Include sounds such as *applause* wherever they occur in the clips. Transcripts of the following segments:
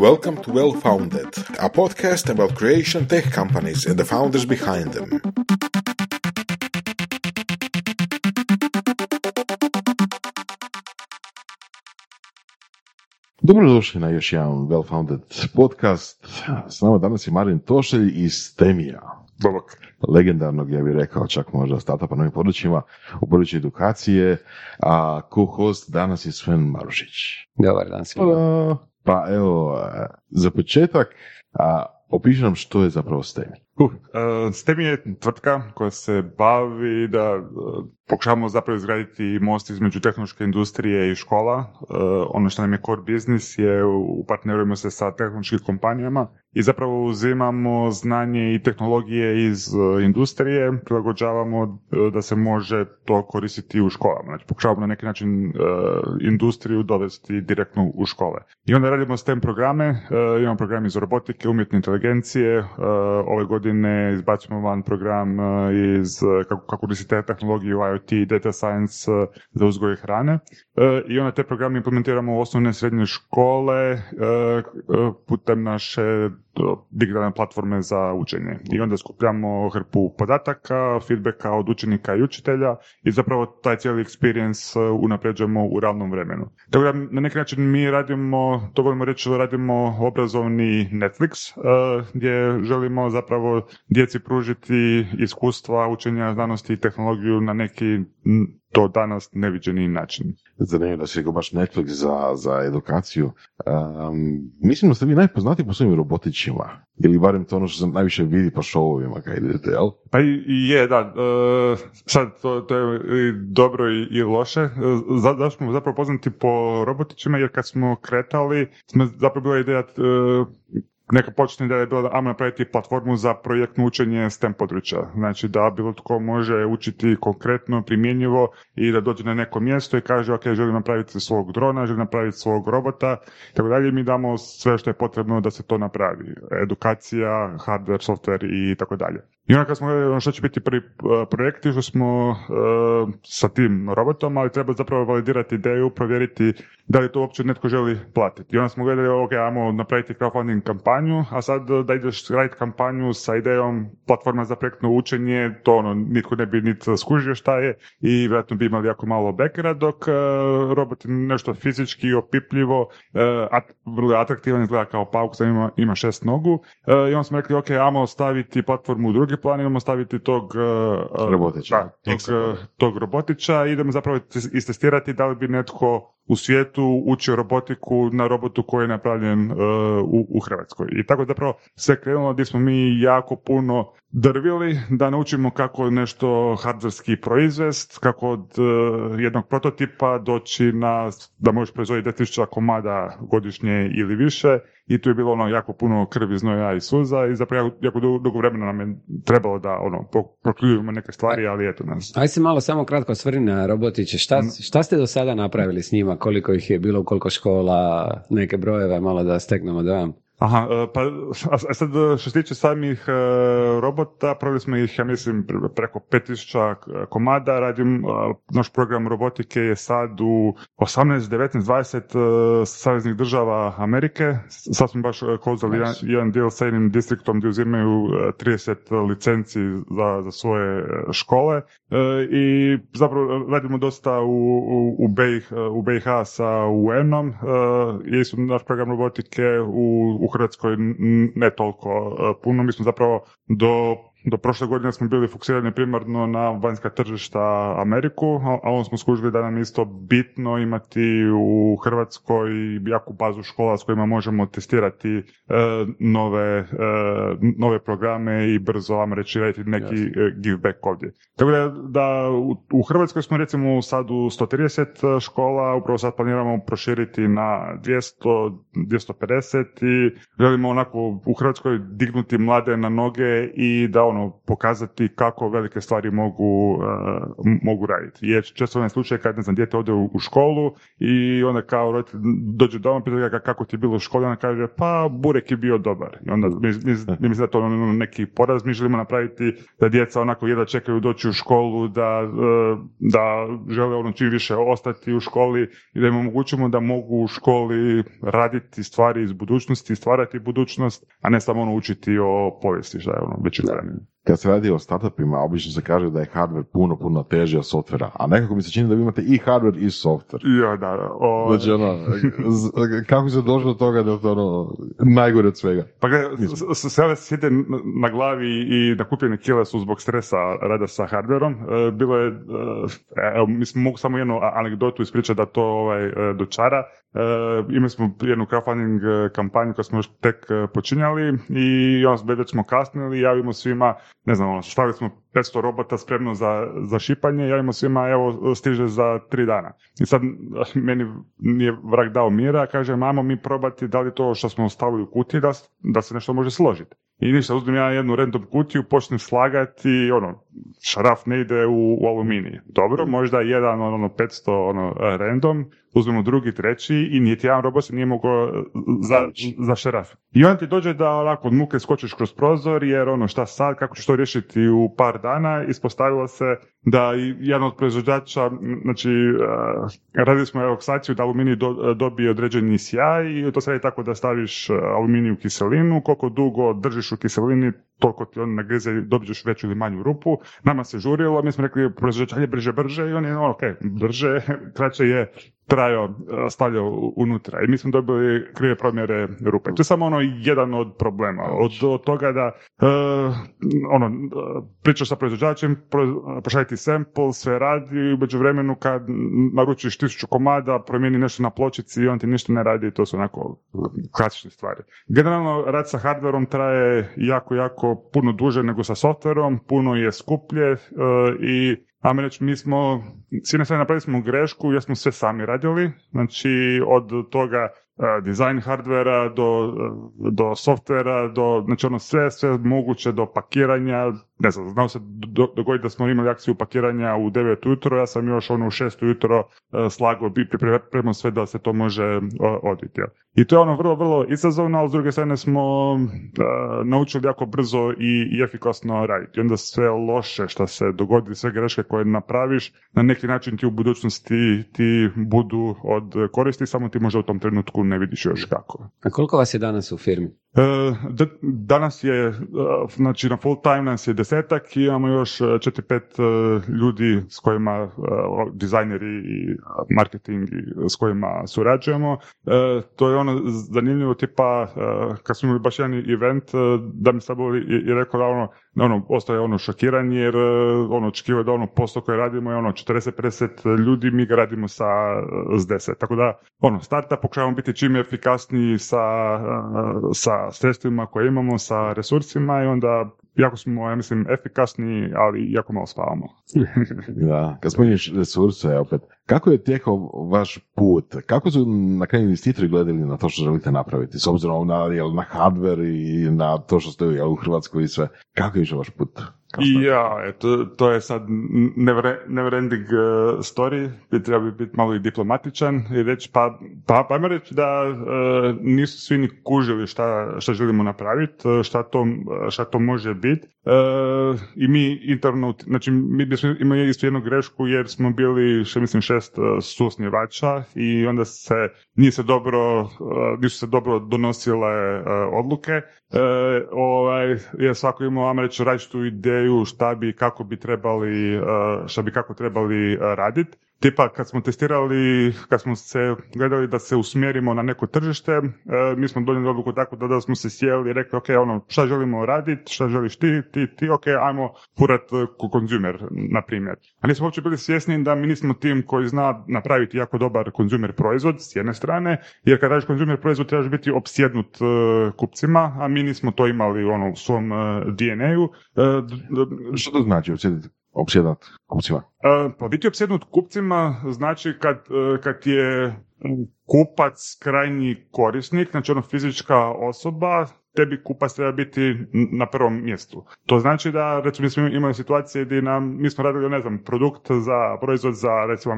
Welcome to Well Founded, a podcast about creation tech companies and the founders behind them. Dobrodošli na još jedan Well Founded podcast. S nama danas je Marin Tošelj iz Temija. Bobak. Legendarnog, ja bih rekao, čak možda startupa na novim područjima, u području edukacije, a co-host danas je Sven Marušić. Dobar dan svima. Pa evo, za početak, a, opiši nam što je zapravo STEMI. Uh, STEMI je tvrtka koja se bavi da uh, pokušavamo zapravo izgraditi most između tehnološke industrije i škola. Uh, ono što nam je core business je u partnerujemo se sa tehnološkim kompanijama i zapravo uzimamo znanje i tehnologije iz uh, industrije, prilagođavamo uh, da se može to koristiti u školama. Znači, pokušavamo na neki način industriju dovesti direktno u škole. I onda radimo STEM programe, imamo program iz robotike, umjetne inteligencije, ove godine izbacimo van program iz kako, kako koristite tehnologiju IoT, data science za uzgoj hrane. I onda te programe implementiramo u osnovne srednje škole putem naše digitalne platforme za učenje. I onda skupljamo hrpu podataka, feedbacka od učenika i učitelja i zapravo taj cijeli experience uh, unapređujemo u realnom vremenu. Tako da na neki način mi radimo, to volimo reći, radimo obrazovni Netflix, uh, gdje želimo zapravo djeci pružiti iskustva učenja znanosti i tehnologiju na neki to danas neviđeni način. Zanimljivo da si baš Netflix za, za edukaciju. Um, mislim da ste vi najpoznatiji po svojim robotićima, ili barem to ono što se najviše vidi po šovovima kad idete, jel? Pa i je, da. Uh, sad, to, to je i dobro i, i loše. Uh, zašto smo zapravo poznati po robotićima, jer kad smo kretali, smo zapravo bila ideja uh, neka početna ideja je bila da ajmo napraviti platformu za projektno učenje STEM područja. Znači da bilo tko može učiti konkretno, primjenjivo i da dođe na neko mjesto i kaže ok, želim napraviti svog drona, želim napraviti svog robota, tako dalje mi damo sve što je potrebno da se to napravi. Edukacija, hardware, software i tako dalje. I onda kad smo ono što će biti prvi uh, projekti, što smo uh, sa tim robotom, ali treba zapravo validirati ideju, provjeriti da li to uopće netko želi platiti. I onda smo gledali, ok, ajmo napraviti crowdfunding kampanju, a sad da ideš raditi kampanju sa idejom platforma za projektno učenje, to ono, nitko ne bi niti skužio šta je i vjerojatno bi imali jako malo backera, dok uh, robot je nešto fizički opipljivo, at, vrlo atraktivan, izgleda kao pauk, ima, ima šest nogu. I onda smo rekli, ok, ajmo staviti platformu u planiramo staviti tog robotića, tog, tog robotića. I idemo zapravo istestirati da li bi netko u svijetu učio robotiku na robotu koji je napravljen uh, u, u Hrvatskoj. I tako zapravo sve krenulo gdje smo mi jako puno drvili da naučimo kako nešto hardverski proizvest, kako od uh, jednog prototipa doći na da možeš proizvoditi 10.000 komada godišnje ili više i tu je bilo ono jako puno krvi, znoja i suza i zapravo jako, jako dugo, vremena nam je trebalo da ono prokljujemo neke stvari, ali eto nas. Aj se malo samo kratko osvrni na robotiće. Šta, mm. šta ste do sada napravili s njima? Koliko ih je bilo, koliko škola, neke brojeve, malo da steknemo dojam? Aha, e, pa a sad što se tiče samih e, robota, pravili smo ih, ja mislim, preko 5000 komada, radim, naš program robotike je sad u 18, 19, 20 saveznih država Amerike, sad smo baš kozali jedan, jedan deal sa jednim distriktom gdje uzimaju 30 licenci za, za svoje škole. E, i zapravo radimo dosta u, u, u, BiH, u BiH sa UN-om, jesu naš program robotike u, u Hrvatskoj ne toliko e, puno. Mi smo zapravo do do prošle godine smo bili fokusirani primarno na vanjska tržišta Ameriku, a on smo skužili da nam isto bitno imati u Hrvatskoj jaku bazu škola s kojima možemo testirati e, nove, e, nove programe i brzo, vam reći, raditi neki yes. give back ovdje. Tako da, da u, Hrvatskoj smo recimo sad u 130 škola, upravo sad planiramo proširiti na 200, 250 i želimo onako u Hrvatskoj dignuti mlade na noge i da ono pokazati kako velike stvari mogu, uh, mogu raditi. Je često onaj slučaj kad ne znam, dijete ode u, školu i onda kao roditelj dođe doma, pita ga kako ti je bilo u školi, onda kaže pa burek je bio dobar. I onda mi, mi, mi mislim da to ono, neki poraz, mi želimo napraviti da djeca onako jedva čekaju doći u školu, da, uh, da žele ono čim više ostati u školi i da im omogućimo da mogu u školi raditi stvari iz budućnosti, stvarati budućnost, a ne samo ono učiti o povijesti, što je ono već kad se radi o startupima, obično se kaže da je hardware puno, puno teži od softvera, a nekako mi se čini da vi imate i hardware i software. Ja, da, da. O... Znači, ono, kako se došlo do toga da je to ono, najgore od svega? Pa gledaj, sve sjede na glavi i nakupljene kile su zbog stresa rada sa hardverom. E, bilo je, e, evo, mislim, mogu samo jednu anegdotu ispričati da to ovaj, e, dočara. Uh, imali smo jednu crowdfunding kampanju koju smo još tek počinjali i on već smo kasnili, javimo svima ne znam, ono, stavili smo 500 robota spremno za, za šipanje, javimo svima, evo, stiže za tri dana. I sad *laughs* meni nije vrak dao mira, kaže, mamo, mi probati da li to što smo stavili u kutiji da, da se nešto može složiti. I ništa, uzmem ja jednu random kutiju, počnem slagati, ono, šaraf ne ide u, u aluminij. Dobro, možda jedan, ono, 500, ono, random, uzmemo drugi, treći i niti jedan robot se nije mogao za, za šaraf. I onda ti dođe da onako od muke skočiš kroz prozor, jer ono, šta sad, kako ćeš to riješiti u par dana, ispostavilo se da jedan od proizvođača, znači radili smo evoksaciju da aluminij do, dobije određeni sjaj i to se radi tako da staviš aluminij u kiselinu, koliko dugo držiš u kiselini, toliko ti on nagrize i dobiješ veću ili manju rupu. Nama se žurilo, mi smo rekli proizvođač, brže, brže i on je, ok, brže, *laughs* kraće je trajao, e, stavljao unutra. I mi smo dobili krive promjere rupe. To je samo ono jedan od problema. Od, od toga da uh, ono, pričaš sa proizvođačem, pošaljiti sample, sve radi u vremenu kad naručiš tisuću komada, promijeni nešto na pločici i on ti ništa ne radi, to su onako klasične stvari. Generalno, rad sa hardverom traje jako, jako puno duže nego sa softverom, puno je skuplje uh, i Ajmo reći, mi smo, s jedne napravili smo grešku jer smo sve sami radili, znači od toga E, dizajn hardvera do, e, do softvera, do, znači ono sve, sve moguće do pakiranja, ne znam, znao se dogoditi da smo imali akciju pakiranja u 9 ujutro, ja sam još ono u 6 ujutro e, slagao bi pripremao sve da se to može odviti. I to je ono vrlo, vrlo izazovno, ali s druge strane smo naučili jako brzo i, efikasno raditi. Onda sve loše što se dogodi, sve greške koje napraviš, na neki način ti u budućnosti ti budu od koristi, samo ti može u tom trenutku ne vidiš još kako. A koliko vas je danas u firmi? E, danas je, e, znači na full time nas je desetak i imamo još e, četiri, pet ljudi s kojima, dizajneri i marketing s kojima surađujemo. To je ono zanimljivo tipa, kad smo imali baš jedan event, da mi Sabo i rekao da ono, ono, ostaje ono šokiran jer ono, očekivao da ono posao koje radimo je ono 40-50 ljudi, mi ga radimo sa s 10. Tako da, ono, starta pokušavamo biti čim efikasniji sa, sa sredstvima koje imamo, sa resursima i onda jako smo, ja mislim, efikasni, ali jako malo spavamo. *laughs* da, kad spominješ resurse, opet, kako je tijekao vaš put? Kako su na kraju investitori gledali na to što želite napraviti? S obzirom na, jel, na hardware i na to što ste u Hrvatskoj i sve. Kako je išao vaš put? I ja, eto, to je sad never, never ending uh, story, bi treba biti malo i diplomatičan i reći, pa, pa, pa reći da uh, nisu svi ni kužili šta, šta želimo napraviti, uh, šta to, šta to može biti. I mi interno, znači mi bismo imali isto jednu grešku jer smo bili, što mislim, šest susnjevača i onda se nije se dobro, nisu se dobro donosile odluke. Ovaj, je svako imao, ajmo reći, različitu ideju ideju šta bi, kako bi trebali, e, šta bi kako trebali e, raditi. Tipa kad smo testirali, kad smo se gledali da se usmjerimo na neko tržište, e, mi smo donijeli odluku tako da, smo se sjeli i rekli ok, ono, šta želimo raditi, šta želiš ti, ti, ti, ok, ajmo furat konzumer, na primjer. A nismo uopće bili svjesni da mi nismo tim koji zna napraviti jako dobar konzumer proizvod s jedne strane, jer kad radiš konzumer proizvod trebaš biti opsjednut kupcima, a mi nismo to imali ono, u svom DNA-u. Što to znači opsjedat kupcima? E, pa biti opsjednut kupcima znači kad, e, kad je kupac krajnji korisnik, znači ono fizička osoba, tebi kupac treba biti na prvom mjestu. To znači da, recimo, mi smo imali situacije gdje nam, mi smo radili, ne znam, produkt za proizvod za, recimo,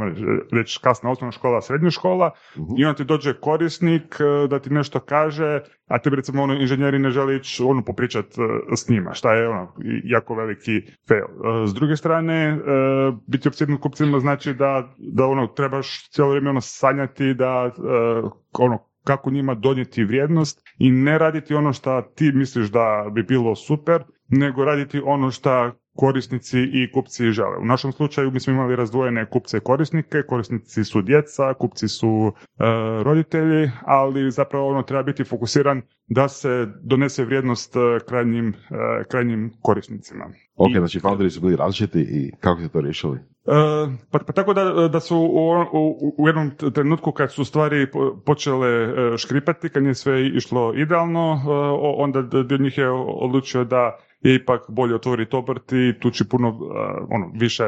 reći kasna osnovna škola, srednja škola, uh i onda ti dođe korisnik e, da ti nešto kaže, a tebi recimo ono inženjeri ne žele ići ono popričat e, s njima, šta je ono jako veliki fail. E, s druge strane, biti opsjednut kupcima znači da, da ono trebaš cijelo vrijeme ono sanjati da ono kako njima donijeti vrijednost i ne raditi ono što ti misliš da bi bilo super, nego raditi ono što korisnici i kupci žele. U našem slučaju mi smo imali razdvojene kupce i korisnike, korisnici su djeca, kupci su e, roditelji, ali zapravo ono treba biti fokusiran da se donese vrijednost e, krajnjim, e, krajnjim korisnicima. Ok, I, znači founderi su bili različiti i kako ste to riješili? pa, pa, tako da, da su u, u, u, jednom trenutku kad su stvari počele škripati, kad nije sve išlo idealno, onda dio njih je odlučio da je ipak bolje otvoriti obrt i tući puno ono, više,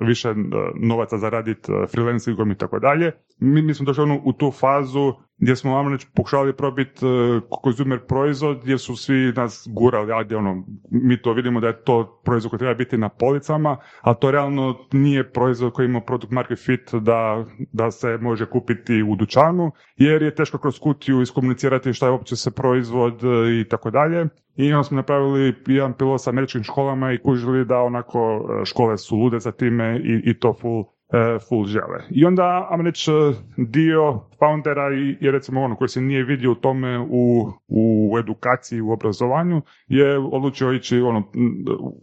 više novaca zaraditi freelancingom i tako dalje. Mi, mi smo došli ono, u tu fazu gdje smo vam pokušali probiti uh, consumer proizvod gdje su svi nas gurali, ajde ono, mi to vidimo da je to proizvod koji treba biti na policama, a to realno nije proizvod koji ima produkt market fit da, da se može kupiti u dućanu, jer je teško kroz kutiju iskomunicirati šta je uopće se proizvod i tako dalje. I onda smo napravili jedan pilot sa američkim školama i kužili da onako e, škole su lude za time i, i to full E, full žele. I onda, ajmo reći, dio foundera je recimo ono koji se nije vidio u tome u, u edukaciji, u obrazovanju, je odlučio ići ono,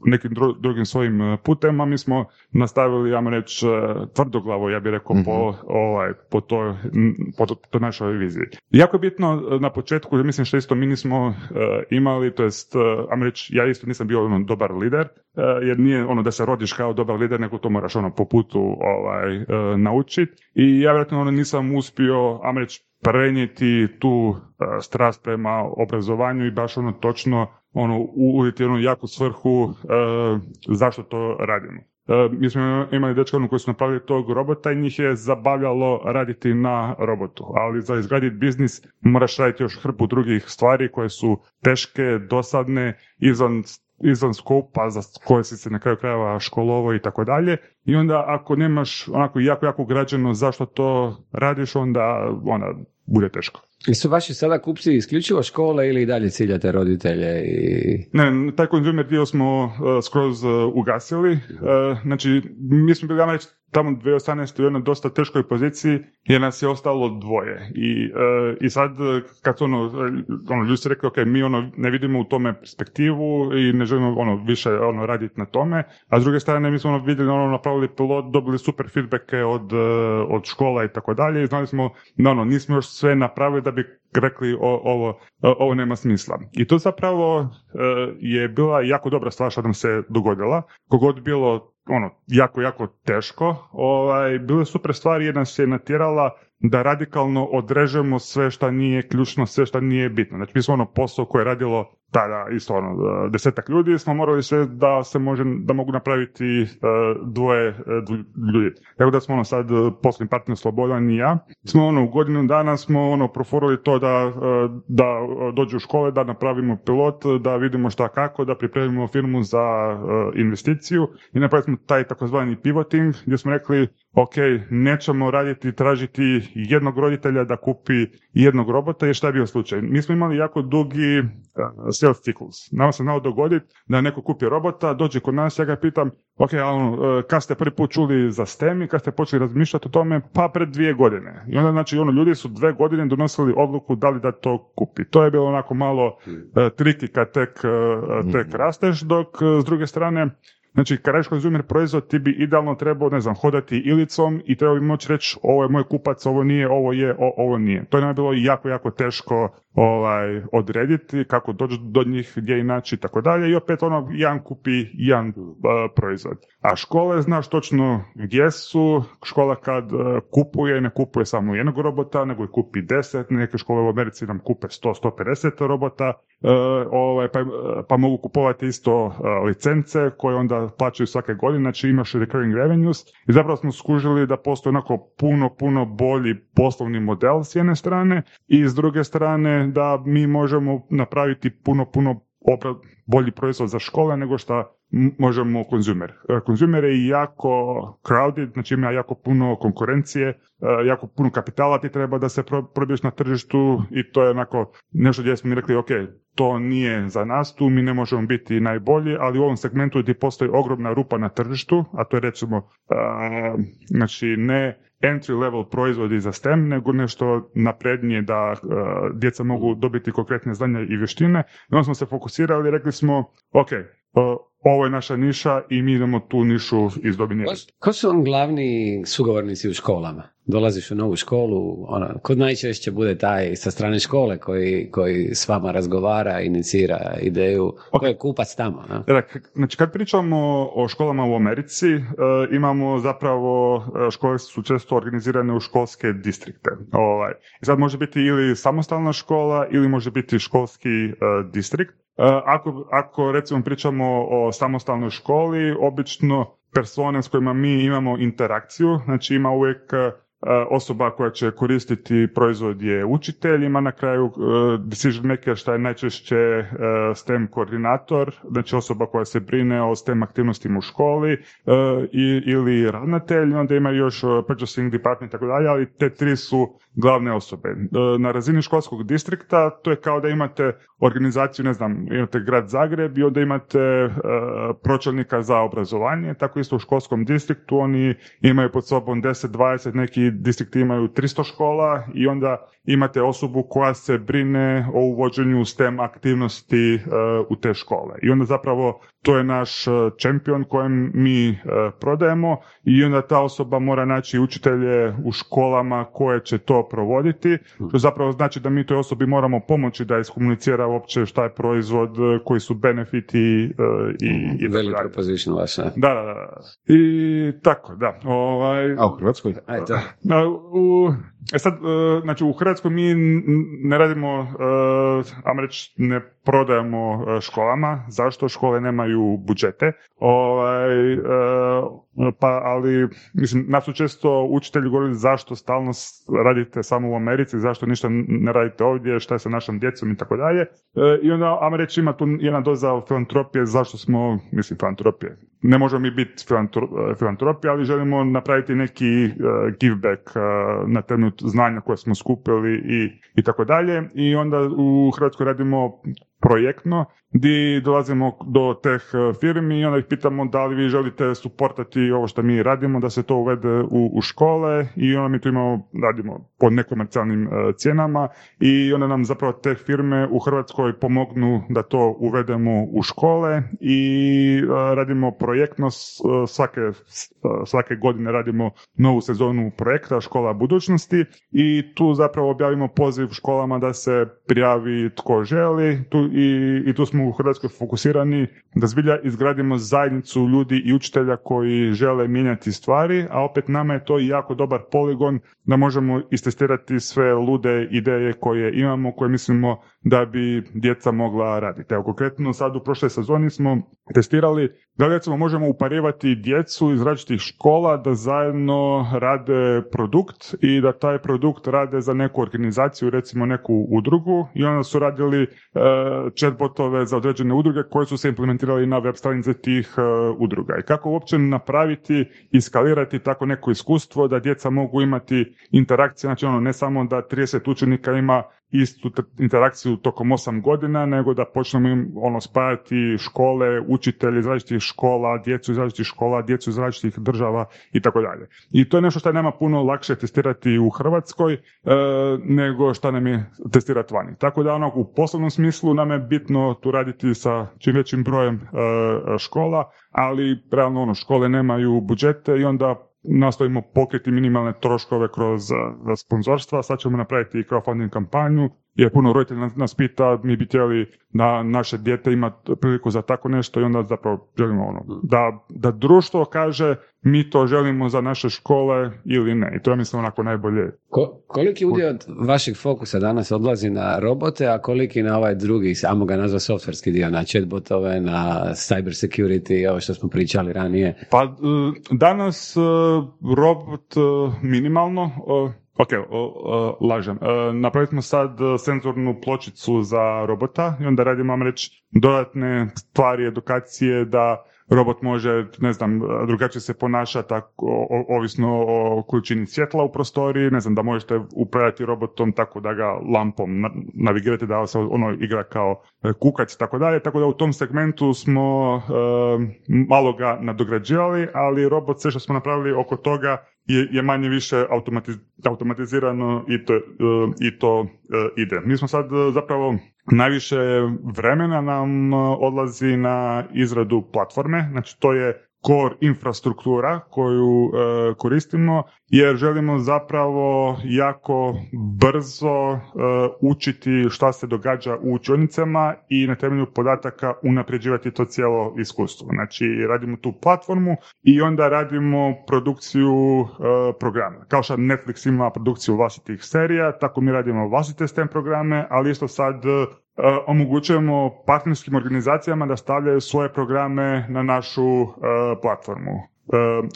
nekim drugim svojim e, putem, a mi smo nastavili, ajmo reći, e, tvrdoglavo, ja bih rekao, po, mhm. ovaj, po, toj, po, to, našoj viziji. Jako je bitno na početku, mislim što isto mi nismo imali, to jest, ajmo reći, ja isto nisam bio ono, dobar lider, jer nije ono da se rodiš kao dobar lider, nego to moraš ono po putu ovaj, e, naučiti. I ja vjerojatno ono nisam uspio, ajmo reći, prenijeti tu e, strast prema obrazovanju i baš ono točno ono uvjeti ono jaku svrhu e, zašto to radimo. Mi smo imali dečka ono koji su napravili tog robota i njih je zabavljalo raditi na robotu, ali za izgraditi biznis moraš raditi još hrpu drugih stvari koje su teške, dosadne, izvan izvan skopa za koje si se na kraju krajeva školovo i tako dalje. I onda ako nemaš onako jako, jako građano zašto to radiš, onda ona bude teško. I su vaši sada kupci isključivo škole ili i dalje ciljate roditelje? I... Ne, taj konzumer dio smo uh, skroz uh, ugasili. Uh, znači, mi smo bili, reći, tamo 2018. u jednoj dosta teškoj poziciji jer nas je ostalo dvoje. I, i sad kad ono, ono ljudi su rekli, ok, mi ono ne vidimo u tome perspektivu i ne želimo ono više ono raditi na tome, a s druge strane mi smo ono vidjeli ono napravili pilot, dobili super feedbacke od, od škola i tako dalje i znali smo da ono nismo još sve napravili da bi rekli o, ovo, ovo nema smisla. I to zapravo e, je bila jako dobra stvar što nam se dogodila. Kogod bilo ono, jako, jako teško, ovaj, bile super stvari jer nas je natjerala da radikalno odrežemo sve što nije ključno, sve što nije bitno. Znači, mi smo ono posao koje je radilo tada isto ono, desetak ljudi, smo morali sve da se može, da mogu napraviti e, dvoje e, ljudi. Tako da smo ono sad e, poslovni partner Slobodan i ja, smo ono u godinu dana smo ono proforili to da, da dođu u škole, da napravimo pilot, da vidimo šta kako, da pripremimo firmu za investiciju i napravili smo taj takozvani pivoting gdje smo rekli ok, nećemo raditi, tražiti jednog roditelja da kupi jednog robota, jer šta je bio slučaj? Mi smo imali jako dugi uh, sales cycles. Nama se znao dogoditi da neko kupi robota, dođe kod nas, ja ga pitam, ok, ono, uh, kad ste prvi put čuli za STEM i kad ste počeli razmišljati o tome, pa pred dvije godine. I onda, znači, ono, ljudi su dve godine donosili odluku da li da to kupi. To je bilo onako malo uh, triki kad tek, uh, tek mhm. rasteš, dok s druge strane, Znači, kad radiš konzumer proizvod, ti bi idealno trebao, ne znam, hodati ilicom i trebao bi moći reći ovo je moj kupac, ovo nije, ovo je, ovo nije. To je nam bilo jako, jako teško ovaj, odrediti, kako doći do njih, gdje i i tako dalje. I opet ono, jedan kupi jedan uh, proizvod. A škole, znaš točno gdje su. Škola kad uh, kupuje, ne kupuje samo jednog robota, nego i kupi deset. Neke škole u Americi nam kupe 100-150 robota. Uh, ovaj, pa, pa mogu kupovati isto licence koje onda plaćaju svake godine. Znači imaš recurring revenues. I zapravo smo skužili da postoji onako puno, puno bolji poslovni model s jedne strane i s druge strane da mi možemo napraviti puno, puno bolji proizvod za škole nego što možemo konzumer. Konzumer je jako crowded, znači ima jako puno konkurencije, e, jako puno kapitala ti treba da se probiješ na tržištu i to je onako nešto gdje smo mi rekli, ok, to nije za nas tu, mi ne možemo biti najbolji, ali u ovom segmentu gdje postoji ogromna rupa na tržištu, a to je recimo, uh, znači ne entry level proizvodi za STEM, nego nešto naprednije da uh, djeca mogu dobiti konkretne znanja i vještine. I onda smo se fokusirali i rekli smo, ok, ovo je naša niša i mi idemo tu nišu izdominirati. Ko, ko su on glavni sugovornici u školama? Dolaziš u novu školu, ona, kod najčešće bude taj sa strane škole koji, koji s vama razgovara, inicira ideju, okay. ko je kupac tamo? Ne? Znači kad pričamo o školama u Americi, e, imamo zapravo, e, škole su često organizirane u školske distrikte. Ovaj. I sad može biti ili samostalna škola ili može biti školski e, distrikt. Ako, ako recimo pričamo o samostalnoj školi, obično persone s kojima mi imamo interakciju, znači ima uvijek E, osoba koja će koristiti proizvod je učitelj, ima na kraju e, decision maker što je najčešće e, STEM koordinator, znači osoba koja se brine o STEM aktivnostima u školi ili ravnatelj, onda ima još purchasing department i tako dalje, ali te tri su glavne osobe. Na razini školskog distrikta to je kao da imate organizaciju, ne znam, imate grad Zagreb i onda imate pročelnika za obrazovanje, tako isto u školskom distriktu oni imaju pod sobom 10, 20 neki distrikti imaju 300 škola i onda imate osobu koja se brine o uvođenju STEM aktivnosti uh, u te škole. I onda zapravo to je naš čempion kojem mi uh, prodajemo i onda ta osoba mora naći učitelje u školama koje će to provoditi, što zapravo znači da mi toj osobi moramo pomoći da iskomunicira uopće šta je proizvod, koji su benefiti i, i Velika proposition vaša. Da, da, da. I tako, da. Ovaj, A u Hrvatskoj? Ajde. U, e sad, znači u Hrvatskoj mi ne radimo, uh, reći, ne prodajemo e, školama. Zašto? Škole nemaju budžete. Ovaj, e, pa, ali, mislim, nas su često učitelji govorili zašto stalno radite samo u Americi, zašto ništa ne radite ovdje, šta je sa našom djecom i tako dalje. I onda, ajmo reći, ima tu jedna doza filantropije, zašto smo, mislim, filantropije. Ne možemo mi biti filantropije, ali želimo napraviti neki give back na temelju znanja koje smo skupili i, i tako dalje. I onda u Hrvatskoj radimo projektno gdje dolazimo do teh e, firmi i onda ih pitamo da li vi želite suportati ovo što mi radimo, da se to uvede u, u škole i onda mi tu imamo, radimo po nekomercijalnim uh, cijenama i onda nam zapravo te firme u Hrvatskoj pomognu da to uvedemo u škole i uh, radimo projektno svake, svake godine radimo novu sezonu projekta Škola budućnosti i tu zapravo objavimo poziv školama da se prijavi tko želi. Tu, i, i tu smo u Hrvatskoj fokusirani da zbilja izgradimo zajednicu ljudi i učitelja koji žele mijenjati stvari, a opet nama je to jako dobar poligon da možemo istestirati sve lude ideje koje imamo, koje mislimo da bi djeca mogla raditi. Evo konkretno sad u prošloj sezoni smo testirali da li recimo možemo uparivati djecu iz različitih škola da zajedno rade produkt i da taj produkt rade za neku organizaciju, recimo neku udrugu i onda su radili uh, chatbotove za određene udruge koje su se implementirali na web stranice tih uh, udruga. I kako uopće napraviti i skalirati tako neko iskustvo da djeca mogu imati interakcije, znači ono ne samo da 30 učenika ima istu interakciju tokom osam godina, nego da počnemo im ono spajati škole, učitelji iz različitih škola, djecu iz različitih škola, djecu iz različitih država i tako dalje. I to je nešto što je nama puno lakše testirati u Hrvatskoj e, nego što nam je testirati vani. Tako da ono, u poslovnom smislu nam je bitno tu raditi sa čim većim brojem e, škola, ali realno ono, škole nemaju budžete i onda nastojimo pokriti minimalne troškove kroz sponzorstva. Sad ćemo napraviti i crowdfunding kampanju jer puno roditelja nas pita, mi bi htjeli da naše dijete ima priliku za tako nešto i onda zapravo želimo ono, da, da društvo kaže mi to želimo za naše škole ili ne. I to je mislim onako najbolje. Ko, koliki udio od vašeg fokusa danas odlazi na robote, a koliki na ovaj drugi, samo ga nazva softverski dio, na chatbotove, na cyber security, ovo što smo pričali ranije? Pa danas robot minimalno, Ok, lažem. Uh, napravili smo sad senzornu pločicu za robota i onda radimo, vam reći, dodatne stvari, edukacije da robot može, ne znam, drugačije se ponaša tako, ovisno o količini svjetla u prostoriji, ne znam, da možete upravljati robotom tako da ga lampom navigirate, da se ono igra kao e, kukac i tako dalje, tako da u tom segmentu smo e, malo ga nadograđivali, ali robot sve što smo napravili oko toga je, je manje više automatizirano i to, e, i to ide. Mi smo sad zapravo Najviše vremena nam odlazi na izradu platforme, znači to je core infrastruktura koju e, koristimo jer želimo zapravo jako brzo e, učiti šta se događa u učionicama i na temelju podataka unapređivati to cijelo iskustvo. Znači radimo tu platformu i onda radimo produkciju e, programa. Kao što Netflix ima produkciju vlastitih serija, tako mi radimo vlastite STEM programe, ali isto sad omogućujemo partnerskim organizacijama da stavljaju svoje programe na našu e, platformu. E,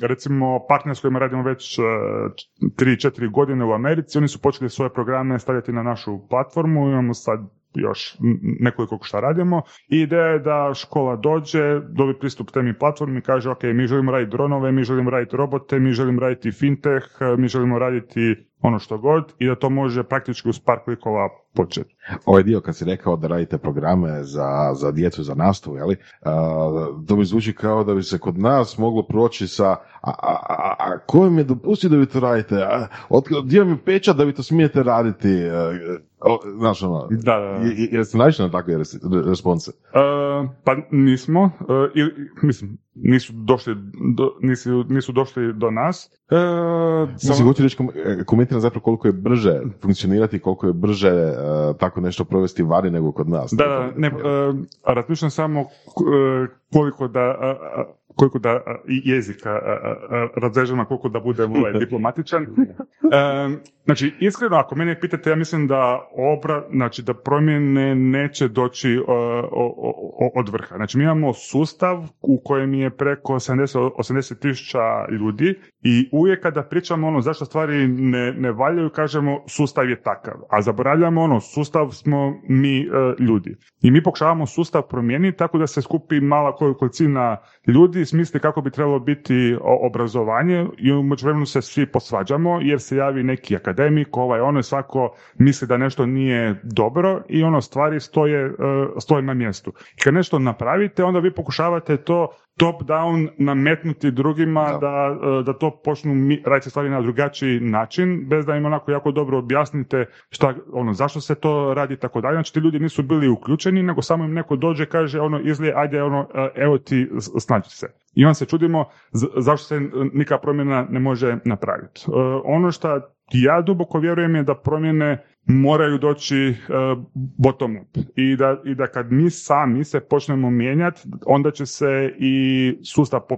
recimo partner s kojima radimo već 3-4 godine u Americi, oni su počeli svoje programe stavljati na našu platformu, imamo sad još nekoliko šta radimo i ideja je da škola dođe, dobi pristup temi platformi kaže ok, mi želimo raditi dronove, mi želimo raditi robote, mi želimo raditi fintech, mi želimo raditi ono što god i da to može praktički uz par klikova početi. Ovaj dio kad si rekao da radite programe za, za djecu, za nastavu, jeli, to mi zvuči kao da bi se kod nas moglo proći sa a, a, a, a ko mi je dopustio da vi to radite? A, od, gdje mi peča da vi to smijete raditi? O, znaš ono, da, da, jeste na takve response? Uh, pa nismo, ili, mislim, nisu došli do, nisu, nisu došli do nas. Mislim, hoću reći, komentiram zapravo koliko je brže funkcionirati, koliko je brže uh, tako nešto provesti vani nego kod nas. Da, ne, uh, razmišljam samo koliko da koliko da jezika razrežemo, koliko da budem ovaj, *laughs* diplomatičan. Znači, iskreno, ako mene pitate, ja mislim da obra, znači da promjene neće doći od vrha. Znači, mi imamo sustav u kojem je preko 70, 80 tisuća ljudi i uvijek kada pričamo ono zašto stvari ne, ne valjaju, kažemo sustav je takav. A zaboravljamo ono, sustav smo mi e, ljudi. I mi pokušavamo sustav promijeniti tako da se skupi mala kolicina ljudi, smisli kako bi trebalo biti obrazovanje i u međuvremenu se svi posvađamo jer se javi neki akademik, ovaj ono svako misli da nešto nije dobro i ono stvari stoje, e, stoje na mjestu. I kad nešto napravite, onda vi pokušavate to top-down nametnuti drugima da, e, da to počnu raditi stvari na drugačiji način, bez da im onako jako dobro objasnite šta, ono, zašto se to radi tako dalje. Znači ti ljudi nisu bili uključeni, nego samo im neko dođe, kaže ono, izlije, ajde, ono, e, evo ti, snađi se. I on se čudimo zašto se nikakva promjena ne može napraviti. E, ono što ja duboko vjerujem je da promjene moraju doći uh, bottom up I da, i da kad mi sami se počnemo mijenjati, onda će se i sustav po,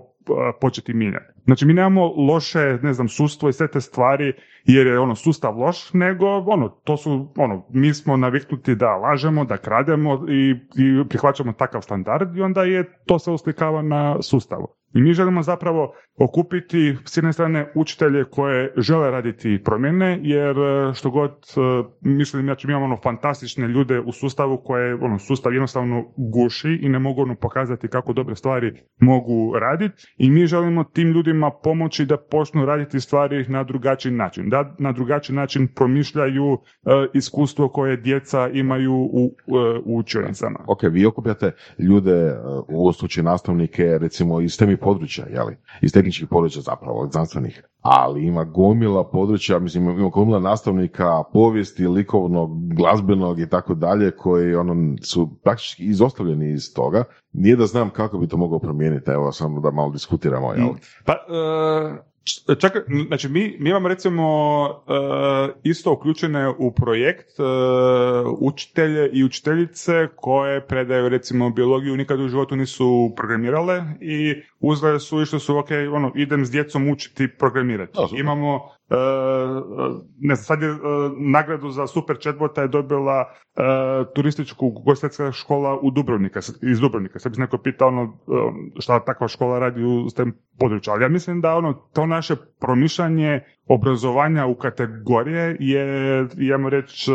početi mijenjati. Znači mi nemamo loše, ne znam, sustvo i sve te stvari jer je ono sustav loš, nego ono, to su, ono, mi smo naviknuti da lažemo, da krademo i, i prihvaćamo takav standard i onda je to se uslikava na sustavu. I mi želimo zapravo okupiti s jedne strane učitelje koje žele raditi promjene, jer e, što god e, mislim, znači mi imamo ono fantastične ljude u sustavu koje ono, sustav jednostavno guši i ne mogu ono pokazati kako dobre stvari mogu raditi i mi želimo tim ljudima pomoći da počnu raditi stvari na drugačiji način, da na drugačiji način promišljaju uh, iskustvo koje djeca imaju u, uh, u učionicama. Ok, vi okupljate ljude, u ovom slučaju nastavnike, recimo iz temi područja, jeli? iz tehničkih područja zapravo, znanstvenih, ali ima gomila područja, mislim, ima gomila nastavnika povijesti, likovnog, glazbenog i tako dalje, koji ono, su praktički izostavljeni iz toga. Nije da znam kako bi to moglo promijeniti, evo samo da malo diskutiramo. Jel? Pa, uh, Čak, znači mi, mi imamo recimo uh, isto uključene u projekt uh, učitelje i učiteljice koje predaju recimo biologiju, nikad u životu nisu programirale i uzele su i što su ok, ono, idem s djecom učiti programirati. Imamo ne znam, sad je e, nagradu za super chatbota je dobila e, turističku gostetska škola u Dubrovnika, iz Dubrovnika. Sad bi se neko pitao ono, šta takva škola radi u tem području. Ali ja mislim da ono, to naše promišljanje obrazovanja u kategorije je, jemo reći,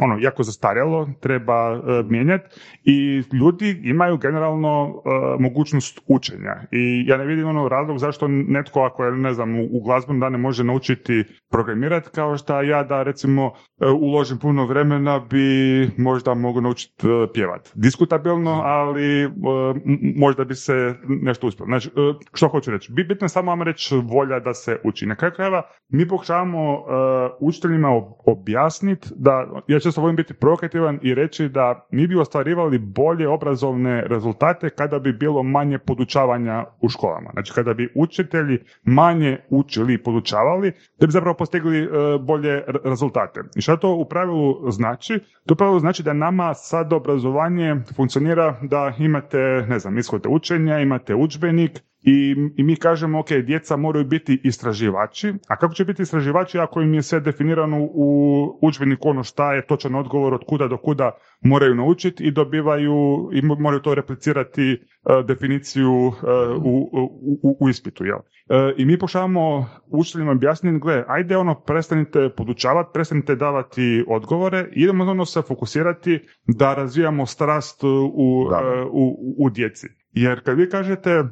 ono, jako zastarjelo, treba uh, mijenjati i ljudi imaju generalno mogućnost učenja i ja ne vidim ono razlog zašto netko ako je, ne znam, u, glazbenom da ne može naučiti programirati kao što ja da recimo uložim puno vremena bi možda mogu naučiti pjevat. Diskutabilno, ali možda bi se nešto uspjelo. Znači, što hoću reći? Bitno je samo vam reći volja da se uči. Na kraju krajeva mi pokušavamo uh, učiteljima objasniti da, ja često volim biti provokativan i reći da mi bi ostvarivali bolje obrazovne rezultate kada bi bilo manje podučavanja u školama. Znači kada bi učitelji manje učili i podučavali, da bi zapravo postigli uh, bolje rezultate. I što to u pravilu znači? To u pravilu znači da nama sad obrazovanje funkcionira da imate, ne znam, ishode učenja, imate udžbenik, i, I mi kažemo, ok, djeca moraju biti istraživači, a kako će biti istraživači ako im je sve definirano u udžbeniku ono šta je točan odgovor od kuda do kuda moraju naučiti i dobivaju i moraju to replicirati uh, definiciju uh, u, u, u, ispitu. Jel? Uh, I mi pokušavamo učiteljima objasniti, gle, ajde ono, prestanite podučavati, prestanite davati odgovore, idemo ono se fokusirati da razvijamo strast u, u, u djeci. Jer kad vi kažete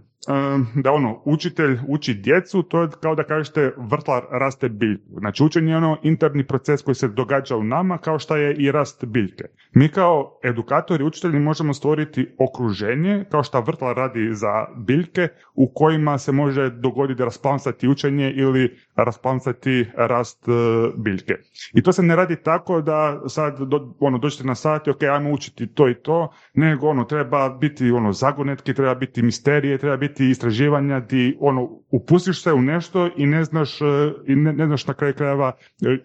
da ono, učitelj uči djecu, to je kao da kažete vrtlar raste biljku. Znači učenje je ono interni proces koji se događa u nama kao što je i rast biljke. Mi kao edukatori, učitelji možemo stvoriti okruženje kao što vrtlar radi za biljke u kojima se može dogoditi rasplamsati učenje ili rasplamsati rast e, biljke. I to se ne radi tako da sad do, ono, dođete na sat i ok, ajmo učiti to i to, nego ono, treba biti ono, zagonetki, treba biti misterije, treba biti istraživanja di ono, upustiš se u nešto i ne znaš, e, i ne, ne znaš na kraju krajeva e,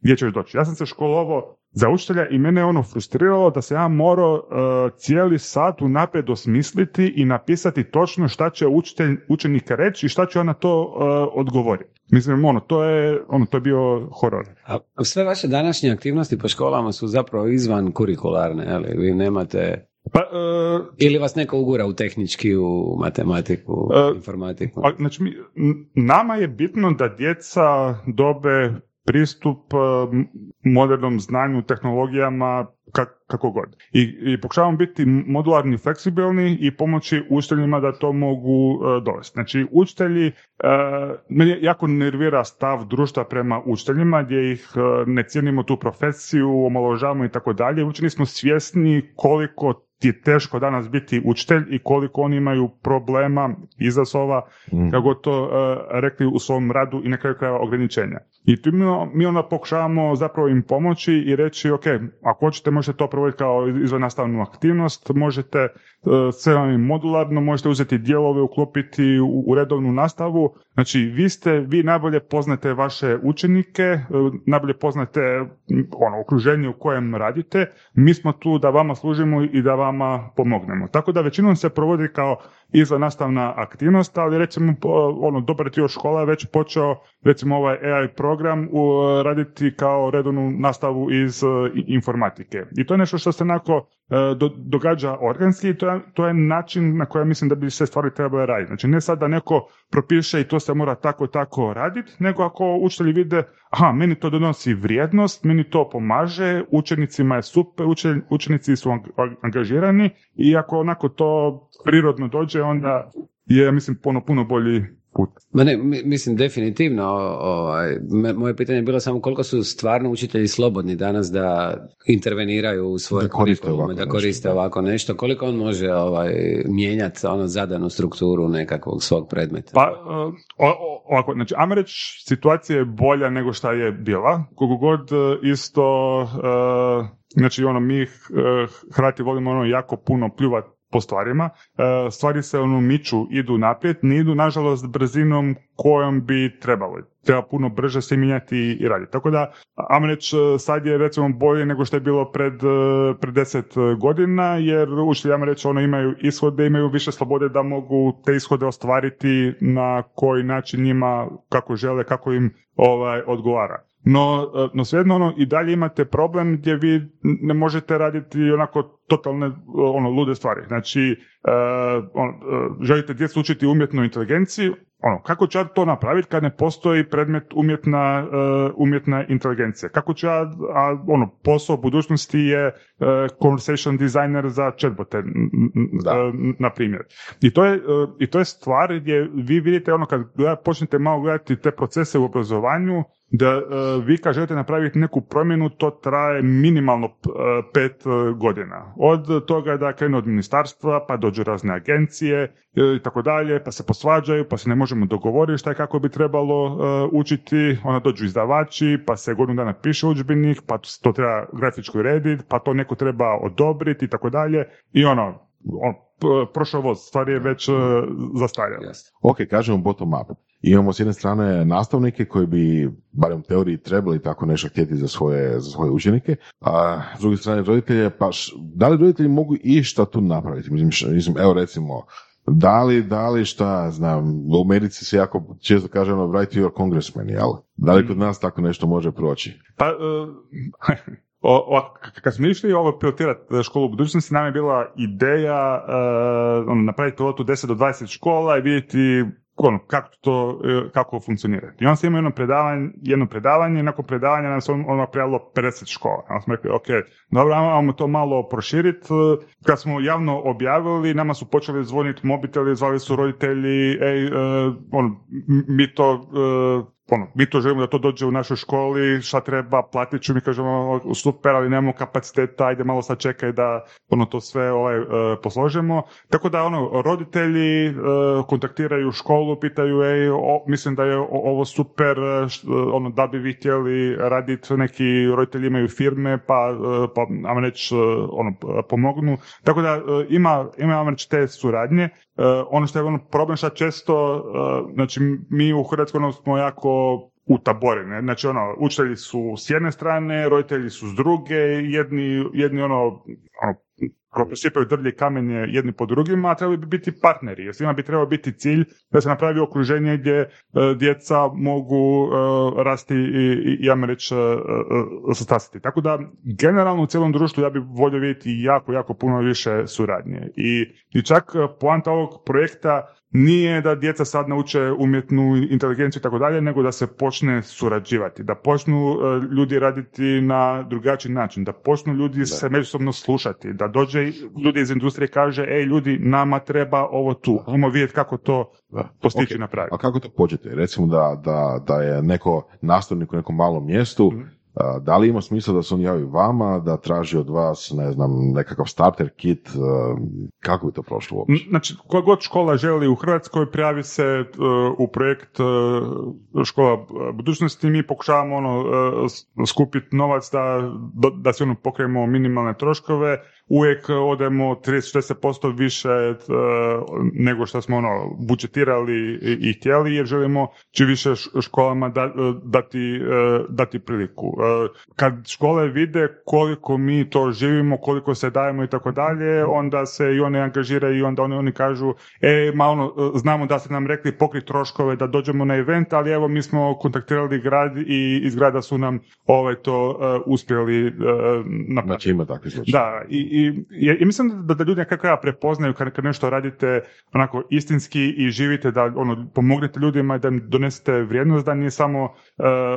gdje ćeš doći. Ja sam se školovao za učitelja i mene je ono frustriralo da se ja morao cijeli sat unaprijed osmisliti i napisati točno šta će učitelj, učenik reći i šta će on na to uh, odgovoriti. Mislim, ono, to je, ono, to je bio horor. A sve vaše današnje aktivnosti po školama su zapravo izvan kurikularne, ali vi nemate pa, uh, Ili vas neko ugura u tehnički, u matematiku, uh, informatiku? Znači, mi, nama je bitno da djeca dobe pristup modernom znanju, tehnologijama, kako god. I, i pokušavamo biti modularni fleksibilni i pomoći učiteljima da to mogu uh, dovesti. Znači, učitelji, uh, meni jako nervira stav društva prema učiteljima gdje ih ne cijenimo tu profesiju, omaložavamo i tako dalje. Učeni smo svjesni koliko ti je teško danas biti učitelj i koliko oni imaju problema, izazova, mm. kako to uh, rekli u svom radu i na kraju krajeva ograničenja. I tu mi, mi onda pokušavamo zapravo im pomoći i reći, ok, ako hoćete možete to provoditi kao nastavnu aktivnost, možete vam modularno, možete uzeti dijelove, uklopiti u, u redovnu nastavu. Znači, vi ste, vi najbolje poznate vaše učenike, uh, najbolje poznate ono, okruženje u kojem radite, mi smo tu da vama služimo i da vama pomognemo. Tako da većinom se provodi kao nastavna aktivnost, ali recimo ono, dobar dio škola je već počeo recimo ovaj AI program u, raditi kao redovnu nastavu iz uh, informatike. I to je nešto što se onako E, do, događa organski i to je, to je način na koji mislim da bi se stvari trebale raditi. Znači ne sad da neko propiše i to se mora tako tako raditi, nego ako učitelji vide, aha, meni to donosi vrijednost, meni to pomaže, učenicima je super, učenici su angažirani i ako onako to prirodno dođe, onda je, mislim, puno, puno bolji put. Ma ne, mislim definitivno, ovaj, moje pitanje je bilo samo koliko su stvarno učitelji slobodni danas da interveniraju u svoje da koriste ovako, da koriste nešto. ovako nešto, koliko on može ovaj, mijenjati ono zadanu strukturu nekakvog svog predmeta? Pa, uh, ovako, znači, ajmo reći, situacija je bolja nego šta je bila, koliko god uh, isto, uh, znači, ono, mi Hrvati volimo ono jako puno pljuvati po stvarima. E, stvari se ono miču, idu naprijed, ne idu nažalost brzinom kojom bi trebalo. Treba puno brže se mijenjati i raditi. Tako da, ajmo reći, sad je recimo bolje nego što je bilo pred, e, pred deset godina, jer učitelji, ajmo reći, ono imaju ishode, imaju više slobode da mogu te ishode ostvariti na koji način njima, kako žele, kako im ovaj, odgovara. No, e, no svejedno ono, i dalje imate problem gdje vi ne možete raditi onako totalne ono, lude stvari. Znači, uh, on, uh, želite djecu učiti umjetnu inteligenciju, ono, kako ću ja to napraviti kad ne postoji predmet umjetna, uh, umjetna inteligencija? Kako ću ja, a, ono, posao u budućnosti je uh, conversation designer za chatbote, uh, na primjer. I to, je, I to je stvar gdje vi vidite, ono, kad počnete malo gledati te procese u obrazovanju, da uh, vi kad želite napraviti neku promjenu, to traje minimalno uh, pet uh, godina. Od toga da krene od ministarstva, pa dođu razne agencije i tako dalje, pa se posvađaju, pa se ne možemo dogovoriti šta je kako bi trebalo učiti, onda dođu izdavači, pa se godinu dana piše udžbenik, pa to treba grafičko rediti, pa to neko treba odobriti i tako dalje. I ono, on, prošao voz, stvar je već zastarjala. Ok, kažemo bottom up. Imamo s jedne strane nastavnike koji bi, barem u teoriji, trebali tako nešto htjeti za svoje, za svoje učenike, a s druge strane roditelje, pa da li roditelji mogu išta tu napraviti? Mislim, mislim evo recimo, da li, da li šta, znam, u Americi se jako često kaže ono, write your congressman, jel? Da li kod nas tako nešto može proći? Pa, *laughs* uh, kad smo išli ovo pilotirati školu u budućnosti, nam je bila ideja uh, napraviti pilotu 10 do 20 škola i vidjeti ono, kako to, e, kako funkcionira. I on se imao jedno predavanje, jedno predavanje i nakon predavanja nam se on, ono prijavilo 50 škola. Onda smo rekli, ok, dobro, ajmo to malo proširiti. Kad smo javno objavili, nama su počeli zvoniti mobiteli, zvali su roditelji, ej, uh, on, mi to uh, ono, mi to želimo da to dođe u našoj školi, šta treba, platit ću, mi kažemo super, ali nemamo kapaciteta, ajde malo sad čekaj da ono to sve ovaj, uh, posložimo. Tako da ono, roditelji uh, kontaktiraju školu, pitaju, ej, o, mislim da je ovo super, uh, ono, da bi vi htjeli raditi, neki roditelji imaju firme, pa, pa ajmo reći, ono, pomognu. Tako da ima, ima reći, te suradnje. Ono što je ono problem što često, znači mi u Hrvatskoj ono, smo jako utaborene. Znači ono, učitelji su s jedne strane, roditelji su s druge, jedni, jedni ono, ono prosipaju drlje kamenje jedni po drugima, a trebali bi biti partneri, jer svima bi trebao biti cilj da se napravi okruženje gdje e, djeca mogu e, rasti i, i, ja reći, e, Tako da, generalno u cijelom društvu ja bih volio vidjeti jako, jako puno više suradnje. I, i čak poanta ovog projekta nije da djeca sad nauče umjetnu inteligenciju i tako dalje, nego da se počne surađivati, da počnu e, ljudi raditi na drugačiji način, da počnu ljudi se međusobno slušati, da dođe ljudi iz industrije kaže, ej ljudi, nama treba ovo tu, ajmo vidjeti kako to postići okay. napraviti. A kako to počete? Recimo da, da, da je neko nastavnik u nekom malom mjestu, mhm. Da li ima smisla da se on javi vama, da traži od vas, ne znam, nekakav starter kit, kako bi to prošlo uopće? Znači, koja god škola želi u Hrvatskoj, prijavi se u projekt škola budućnosti, mi pokušavamo ono, skupiti novac da, da se ono pokrijemo minimalne troškove, uvijek odemo 30-40% više uh, nego što smo ono budžetirali i, htjeli jer želimo či više školama da, dati, uh, dati priliku. Kad škole vide koliko mi to živimo, koliko se dajemo i tako dalje, onda se i one angažiraju i onda oni, oni kažu e, malo znamo da ste nam rekli pokri troškove da dođemo na event, ali evo mi smo kontaktirali grad i iz grada su nam ovaj to uh, uspjeli uh, napraviti. Znači ima takvi Da, i, i, i mislim da, da ljudi nekako ja prepoznaju kad, kad nešto radite onako istinski i živite da ono pomognete ljudima i da im donesete vrijednost da nije samo uh,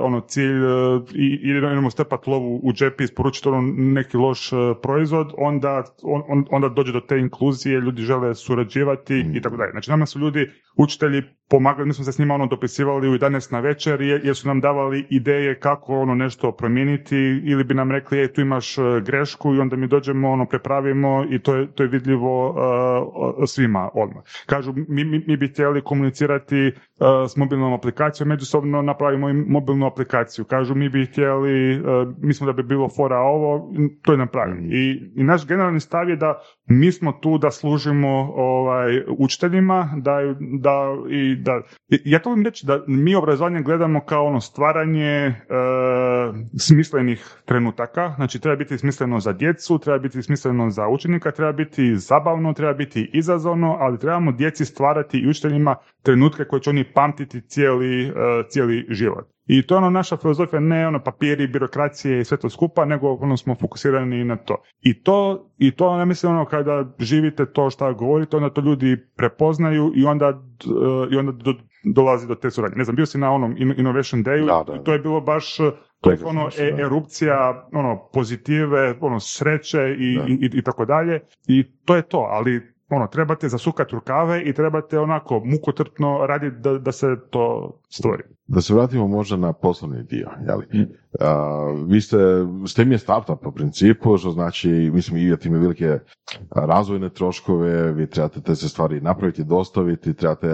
ono cilj uh, i, i idemo strpati lovu u džep i isporučiti ono neki loš uh, proizvod onda, on, onda dođe do te inkluzije, ljudi žele surađivati mm. i tako dalje. Znači nama su ljudi, učitelji pomagali, mi smo se s njima ono dopisivali u 11 na večer jer su nam davali ideje kako ono nešto promijeniti ili bi nam rekli, ej tu imaš grešku i onda mi dođemo ono prepravimo i to je, to je vidljivo uh, svima odmah. Kažu, mi, mi, mi bi htjeli komunicirati uh, s mobilnom aplikacijom, međusobno napravimo i mobilnu aplikaciju. Kažu, mi bi htjeli, uh, mislimo da bi bilo fora ovo, to je napravljeno. Mhm. I, I naš generalni stav je da mi smo tu da služimo ovaj, učiteljima, da, da, i da, ja to volim reći da mi obrazovanje gledamo kao ono stvaranje smislenih trenutaka, znači treba biti smisleno za djecu, treba biti smisleno za učenika, treba biti zabavno, treba biti izazovno, ali trebamo djeci stvarati i učiteljima trenutke koje će oni pamtiti cijeli, uh, cijeli život. I to je ono naša filozofija, ne ono papiri, birokracije i sve to skupa, nego ono smo fokusirani na to. I to, i to ne mislim ono kada živite to što govorite, onda to ljudi prepoznaju i onda, uh, i onda dolazi do te suradnje. Ne znam, bio si na onom Innovation Dayu Da, da, i to je bilo baš To je ono da. e- erupcija ono pozitive, ono sreće i, Da. i, i, i tako dalje i to je to, ali ono, trebate zasukati rukave i trebate onako mukotrpno raditi da, da se to stvori. Da se vratimo možda na poslovni dio. Jeli? A, vi ste, STEM je startup po principu, što znači, mislim, imate ima velike razvojne troškove, vi trebate te se stvari napraviti, dostaviti, trebate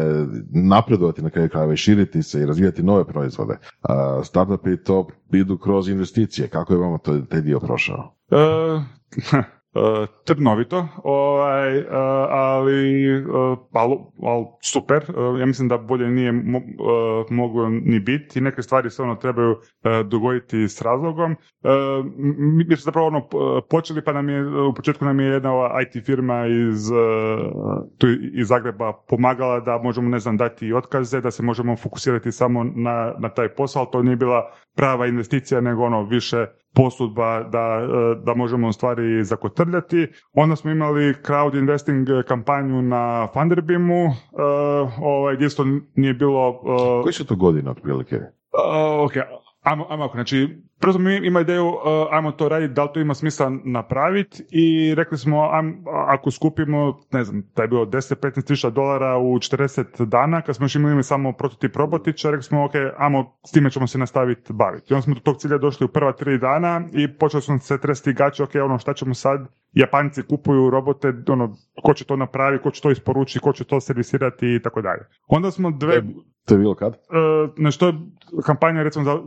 napredovati na kraju krajeva i širiti se i razvijati nove proizvode. A, startupi to idu kroz investicije. Kako je vama to, taj dio prošao? E, *laughs* trnovito, ovaj, e, ali, ali, ali super. E, ja mislim da bolje nije mo- moglo ni biti. Neke stvari se ono trebaju dogoditi s razlogom. Mi smo zapravo ono počeli pa nam je, u početku nam je jedna ova IT firma iz, tu iz Zagreba pomagala da možemo, ne znam, dati otkaze, da se možemo fokusirati samo na, na taj posao, ali to nije bila prava investicija, nego ono više posudba da, e, da možemo stvari zakotrljati. Onda smo imali crowd investing kampanju na Funderbeamu, e, ovaj, gdje isto nije bilo... e, Koji su to godine otprilike? Uh, ok, ajmo, ajmo znači, prvo mi imali ideju, uh, ajmo to raditi, da li to ima smisla napraviti i rekli smo, ajm- ako skupimo, ne znam, da je bilo 10-15 tisuća dolara u 40 dana, kad smo još imali samo prototip robotića, rekli smo, ok, ajmo, s time ćemo se nastaviti baviti. I onda smo do tog cilja došli u prva tri dana i počeli smo se tresti gače, ok, ono, šta ćemo sad, Japanci kupuju robote, ono, ko će to napraviti, ko će to isporučiti, ko će to servisirati i tako dalje. Onda smo dve, To je bilo kad? E, znači to je kampanja recimo za-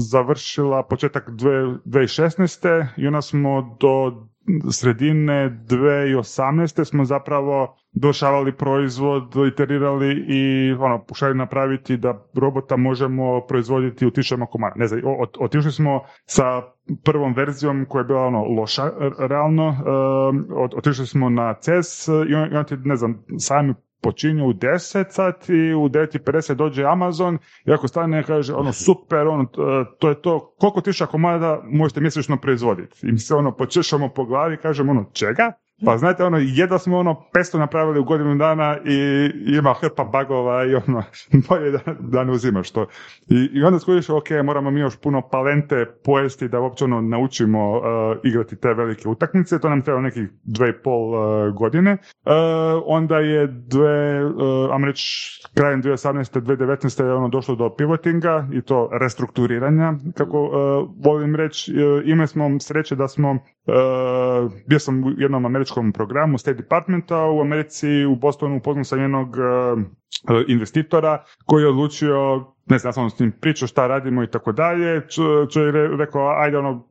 završila početak dve- 2016. i onda smo do sredine 2018. smo zapravo došavali proizvod, iterirali i ono, pokušali napraviti da robota možemo proizvoditi u tisućama komada. Ne znam, otišli smo sa prvom verzijom koja je bila ono loša realno, e, ot- otišli smo na CES i on, ne znam, sami počinje u 10 sati, u 9.50 dođe Amazon i ako stane i kaže ono super, ono, to je to, koliko tisuća komada možete mjesečno proizvoditi? I mi se ono počešamo po glavi i kažemo ono čega? Pa znate, ono, jedva smo ono 500 napravili u godinu dana i ima hrpa bagova i ono, *laughs* bolje da, da ne uzimaš to. I, i onda skužiš, ok, moramo mi još puno palente pojesti da uopće ono naučimo uh, igrati te velike utakmice, to nam treba nekih dve i pol uh, godine. Uh, onda je dve, uh, ajmo reći, krajem 2018. 2019. je ono došlo do pivotinga i to restrukturiranja, kako volim reći. Imali smo sreće da smo Uh, bio sam u jednom američkom programu State Departmenta u Americi, u Bostonu upoznao sam jednog uh, investitora koji je odlučio ne znam, ja sam s njim pričao šta radimo i tako dalje, čovjek je rekao, ajde ono,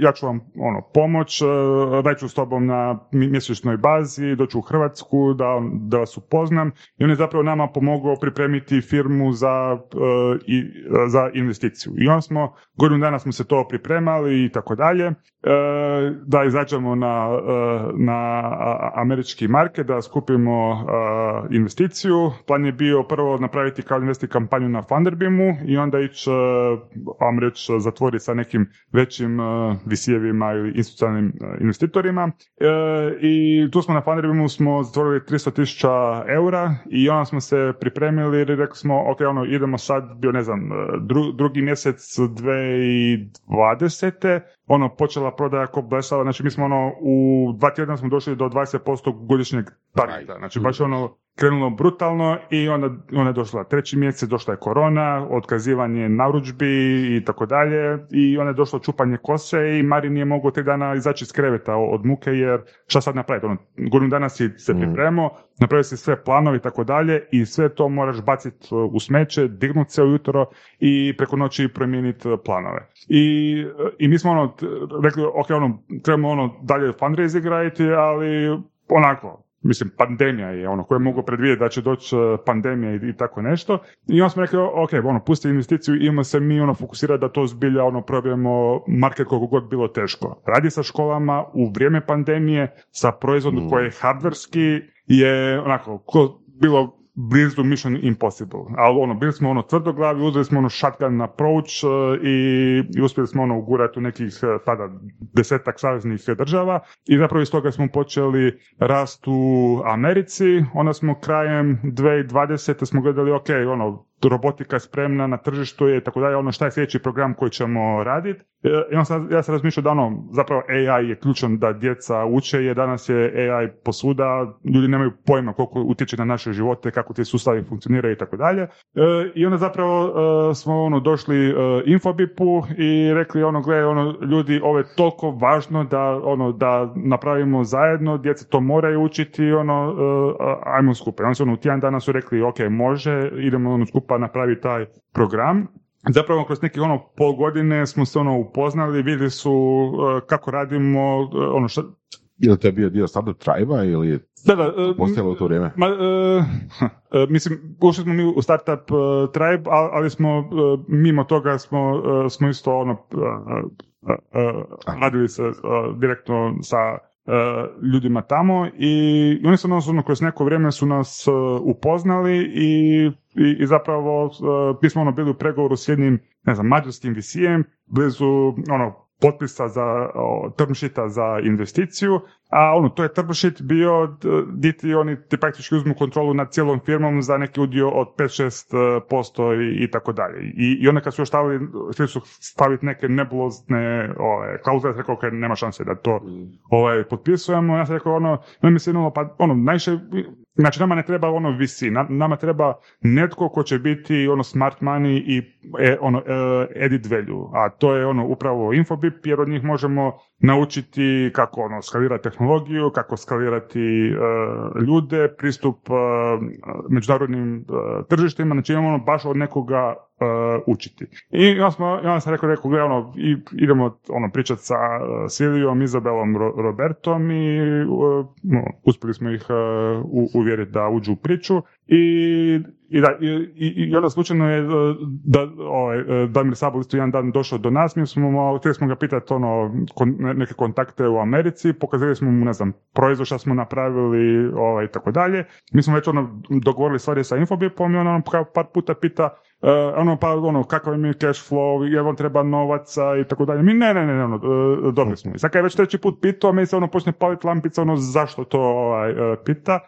ja ću vam ono, pomoć, radit ću s tobom na mjesečnoj bazi, doću u Hrvatsku da, da vas upoznam i on je zapravo nama pomogao pripremiti firmu za, uh, i, za investiciju. I onda smo, godinu dana smo se to pripremali i tako dalje, e, da izađemo na, e, na američki market, da skupimo e, investiciju. Plan je bio prvo napraviti kao investi kampanju na Funderbeamu i onda ići, e, vam reći, zatvoriti sa nekim većim e, visijevima ili institucionalnim e, investitorima. E, I tu smo na Funderbeamu smo zatvorili 300 tisuća eura i onda smo se pripremili jer rekli smo, ok, ono, idemo sad, bio ne znam, dru- drugi mjesec 2020. Ono, počela prodaja ko blesava, znači mi smo ono, u dva tjedna smo došli do 20% godišnjeg targeta, znači baš ono, krenulo brutalno i onda, onda je došla treći mjesec, došla je korona, otkazivanje narudžbi i tako dalje i onda je došlo čupanje kose i Mari nije mogao tri dana izaći iz kreveta od muke jer šta sad napraviti, ono, godinu dana si se Mm. pripremao, napravio si sve planovi i tako dalje i sve to moraš baciti u smeće, dignuti se ujutro i preko noći promijeniti planove. I, I mi smo ono, rekli, ok, ono, trebamo ono dalje fundraising raditi, ali onako, mislim, pandemija je ono, koje mogu predvidjeti da će doći eh, pandemija i, i tako nešto. I onda smo rekli, ok, ono, pusti investiciju i imamo se mi ono fokusirati da to zbilja ono probijemo market koliko god bilo teško. Radi sa školama u vrijeme pandemije, sa proizvodom Mm. koji je hardverski, je onako, ko bilo blizu Mission Impossible. Ali ono, bili smo ono tvrdoglavi, uzeli smo ono shotgun approach uh, i, i uspjeli smo ono ugurati u nekih uh, tada desetak saveznih država i zapravo iz toga smo počeli rast u Americi. Onda smo krajem 2020. smo gledali, ok, ono, robotika spremna na tržištu je tako dalje, ono šta je sljedeći program koji ćemo raditi. E, on sad, ja sam razmišljao da ono, zapravo AI je ključan da djeca uče, jer danas je AI posuda, ljudi nemaju pojma koliko utječe na naše živote, kako ti sustavi funkcioniraju i tako dalje. E, I onda zapravo e, smo ono došli Infobipu i rekli ono, gle, ono, ljudi, ovo je toliko važno da ono, da napravimo zajedno, djeca to moraju učiti, ono, ajmo skupa. I onda su ono, u tjedan dana su rekli, ok, može, idemo ono skupa pa napravi taj program. Zapravo kroz nekih ono pol godine smo se ono upoznali, vidjeli su uh, kako radimo, uh, ono što... Ili to je bio dio startup tribe ili da, da, uh, u to vrijeme? Ma, *laughs* mislim, ušli smo mi u startup tribe, ali smo mimo toga smo, smo isto ono radili se direktno sa ljudima tamo i oni su ono, kroz neko vrijeme su nas upoznali i i, i zapravo uh, mi smo ono bili u pregovoru s jednim, ne znam, mađarskim visijem, blizu ono, potpisa za term za investiciju, a ono, to je term bio di ti oni ti praktički uzmu kontrolu nad cijelom firmom za neki udio od 5-6% i, i tako dalje. I, I onda kad su još stavili, su staviti neke nebulozne ove, klauzule, rekao, ok, nema šanse da to ovaj, potpisujemo. Ja sam rekao, ono, no, mislim, pa, ono, najviše Znači, nama ne treba ono visi, nama treba netko ko će biti ono smart money i e, ono e, edit value, a to je ono upravo Infobip, jer od njih možemo naučiti kako ono skalirati tehnologiju, kako skalirati e, ljude, pristup međunarodnim tržištima, znači imamo ono baš od nekoga učiti. I ja, smo, ja sam rekao, rekao, gledaj, ono, idemo ono, pričati sa Silijom, Izabelom, Robertom i uspjeli smo ih uvjeriti da uđu u priču i, i, da, i, i onda slučajno je da, ovaj, Damir Sabol isto jedan dan došao do nas, mi smo, htjeli smo ga pitati ono, kon, neke kontakte u Americi, pokazali smo mu, ne znam, proizvod što smo napravili ovaj, tako dalje. Mi smo već ono, dogovorili stvari sa Infobipom i on ono, par puta pita ono pa ono kakav mi cash flow, je vam treba novaca i tako dalje. Mi ne, ne, ne, ono, uh, dobili smo. I je već treći put pitao, meni se ono počne paliti lampica, ono zašto to ovaj, uh, pita.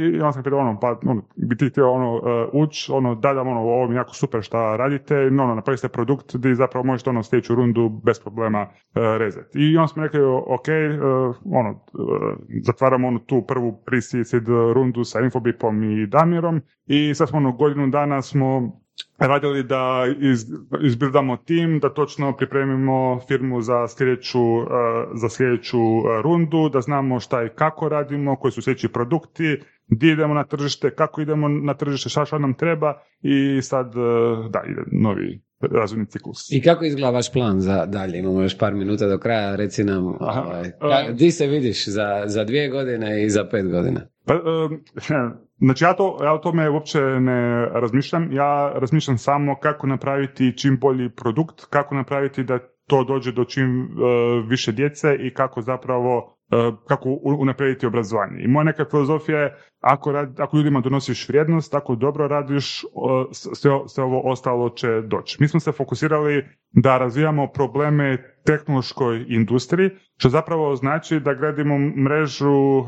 I onda sam pitao, ono, pa ono, bi ti htio ono, uć, ono, da, ono, ovo mi jako super šta radite, no, ono, napravite produkt gdje zapravo možete ono sljedeću rundu bez problema rezati. I onda smo rekli, ok, ono, zatvaramo onu tu prvu pre rundu sa Infobipom i Damirom i sad smo ono, godinu dana smo radili da iz, izbildamo tim, da točno pripremimo firmu za sljedeću, uh, za sljedeću uh, rundu, da znamo šta i kako radimo, koji su sljedeći produkti, gdje idemo na tržište, kako idemo na tržište, šta šta nam treba i sad, uh, da, ide novi razvojni ciklus. I kako izgleda vaš plan za dalje? Imamo još par minuta do kraja, reci nam, ovaj, di se vidiš za, za dvije godine i za pet godina? Pa, *laughs* Znači ja, to, ja o tome uopće ne razmišljam, ja razmišljam samo kako napraviti čim bolji produkt, kako napraviti da to dođe do čim uh, više djece i kako zapravo uh, kako unaprijediti obrazovanje. I moja neka filozofija je ako, rad, ako ljudima donosiš vrijednost, ako dobro radiš, sve, sve ovo ostalo će doći. Mi smo se fokusirali da razvijamo probleme tehnološkoj industriji, što zapravo znači da gradimo mrežu uh,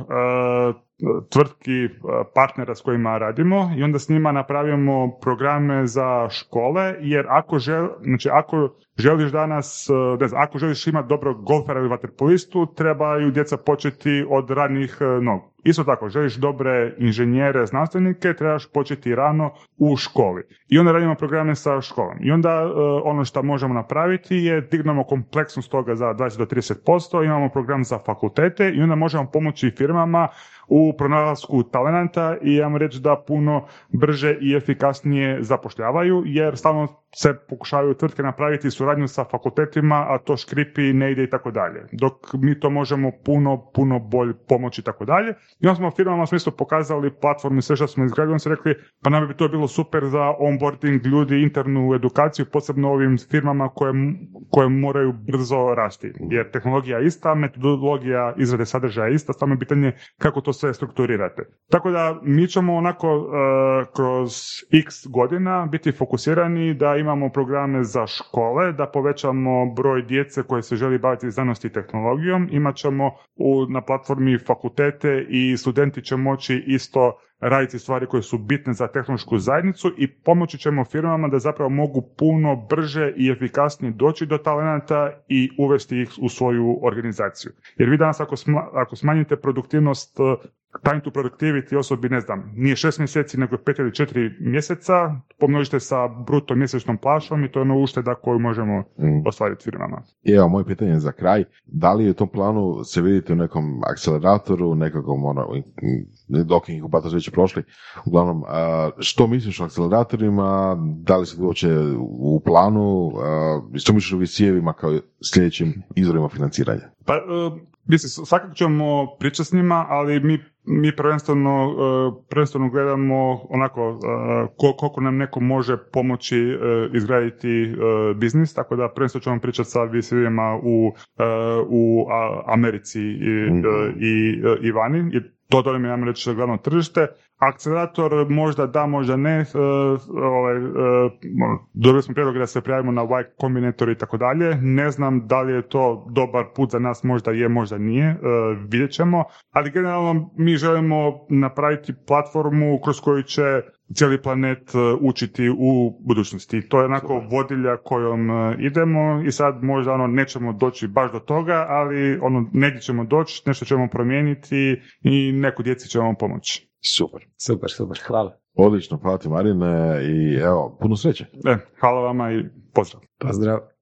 tvrtki partnera s kojima radimo i onda s njima napravimo programe za škole, jer ako, žel, znači ako želiš danas, ne znam, ako želiš imati dobro golfera ili vaterpolistu, trebaju djeca početi od radnih nogu. Isto tako, želiš dobre inženjere, znanstvenike, trebaš početi rano u školi. I onda radimo programe sa školom. I onda uh, ono što možemo napraviti je dignemo kompleksnost toga za 20 do 30%, imamo program za fakultete i onda možemo pomoći firmama u pronalasku talenata i ja reći da puno brže i efikasnije zapošljavaju, jer stalno se pokušavaju tvrtke napraviti suradnju sa fakultetima, a to škripi, ne ide i tako dalje. Dok mi to možemo puno, puno bolje pomoći i tako dalje. I onda smo firmama smo isto pokazali platformu i sve što smo izgradili, smo rekli, pa nam bi to bilo super za onboarding ljudi, internu edukaciju, posebno ovim firmama koje, koje moraju brzo rasti. Jer tehnologija je ista, metodologija izrade sadržaja je ista, samo je pitanje kako to sve strukturirate. Tako da mi ćemo onako uh, kroz x godina biti fokusirani da imamo programe za škole, da povećamo broj djece koje se želi baviti znanosti i tehnologijom, imat ćemo u, na platformi fakultete i studenti će moći isto raditi stvari koje su bitne za tehnološku zajednicu i pomoći ćemo firmama da zapravo mogu puno brže i efikasnije doći do talenata i uvesti ih u svoju organizaciju. Jer vi danas ako, ako smanjite produktivnost time to productivity osobi, ne znam, nije šest mjeseci, nego pet ili četiri mjeseca, pomnožite sa bruto mjesečnom plašom i to je ono ušteda koju možemo mm. ostvariti firmama. I evo, moje pitanje za kraj, da li u tom planu se vidite u nekom akceleratoru, nekakvom, ono, dok inkubator već prošli, uglavnom, što misliš o akceleratorima, da li se uopće u planu, što misliš o visijevima kao sljedećim izvorima financiranja? Pa, e, Mislim, svakako ćemo pričati s njima, ali mi, mi prvenstveno, uh, prvenstveno gledamo onako uh, koliko nam neko može pomoći izgraditi biznis, tako da prvenstveno ćemo pričati sa visivima u, u Americi i, mm i, i vani. To to nam je, reći, glavno tržište. Akcelerator možda da, možda ne. E, ovaj, e, dobili smo prijedlog da se prijavimo na Y Combinator i tako dalje. Ne znam da li je to dobar put za nas, možda je, možda nije. E, vidjet ćemo. Ali generalno mi želimo napraviti platformu kroz koju će cijeli planet učiti u budućnosti. To je onako vodilja kojom idemo i sad možda ono nećemo doći baš do toga, ali ono negdje ćemo doći, nešto ćemo promijeniti i neku djeci ćemo pomoći. Super. Super, super. Hvala. Odlično, hvala ti Marine i evo, puno sreće. E, hvala vama i pozdrav. Pozdrav.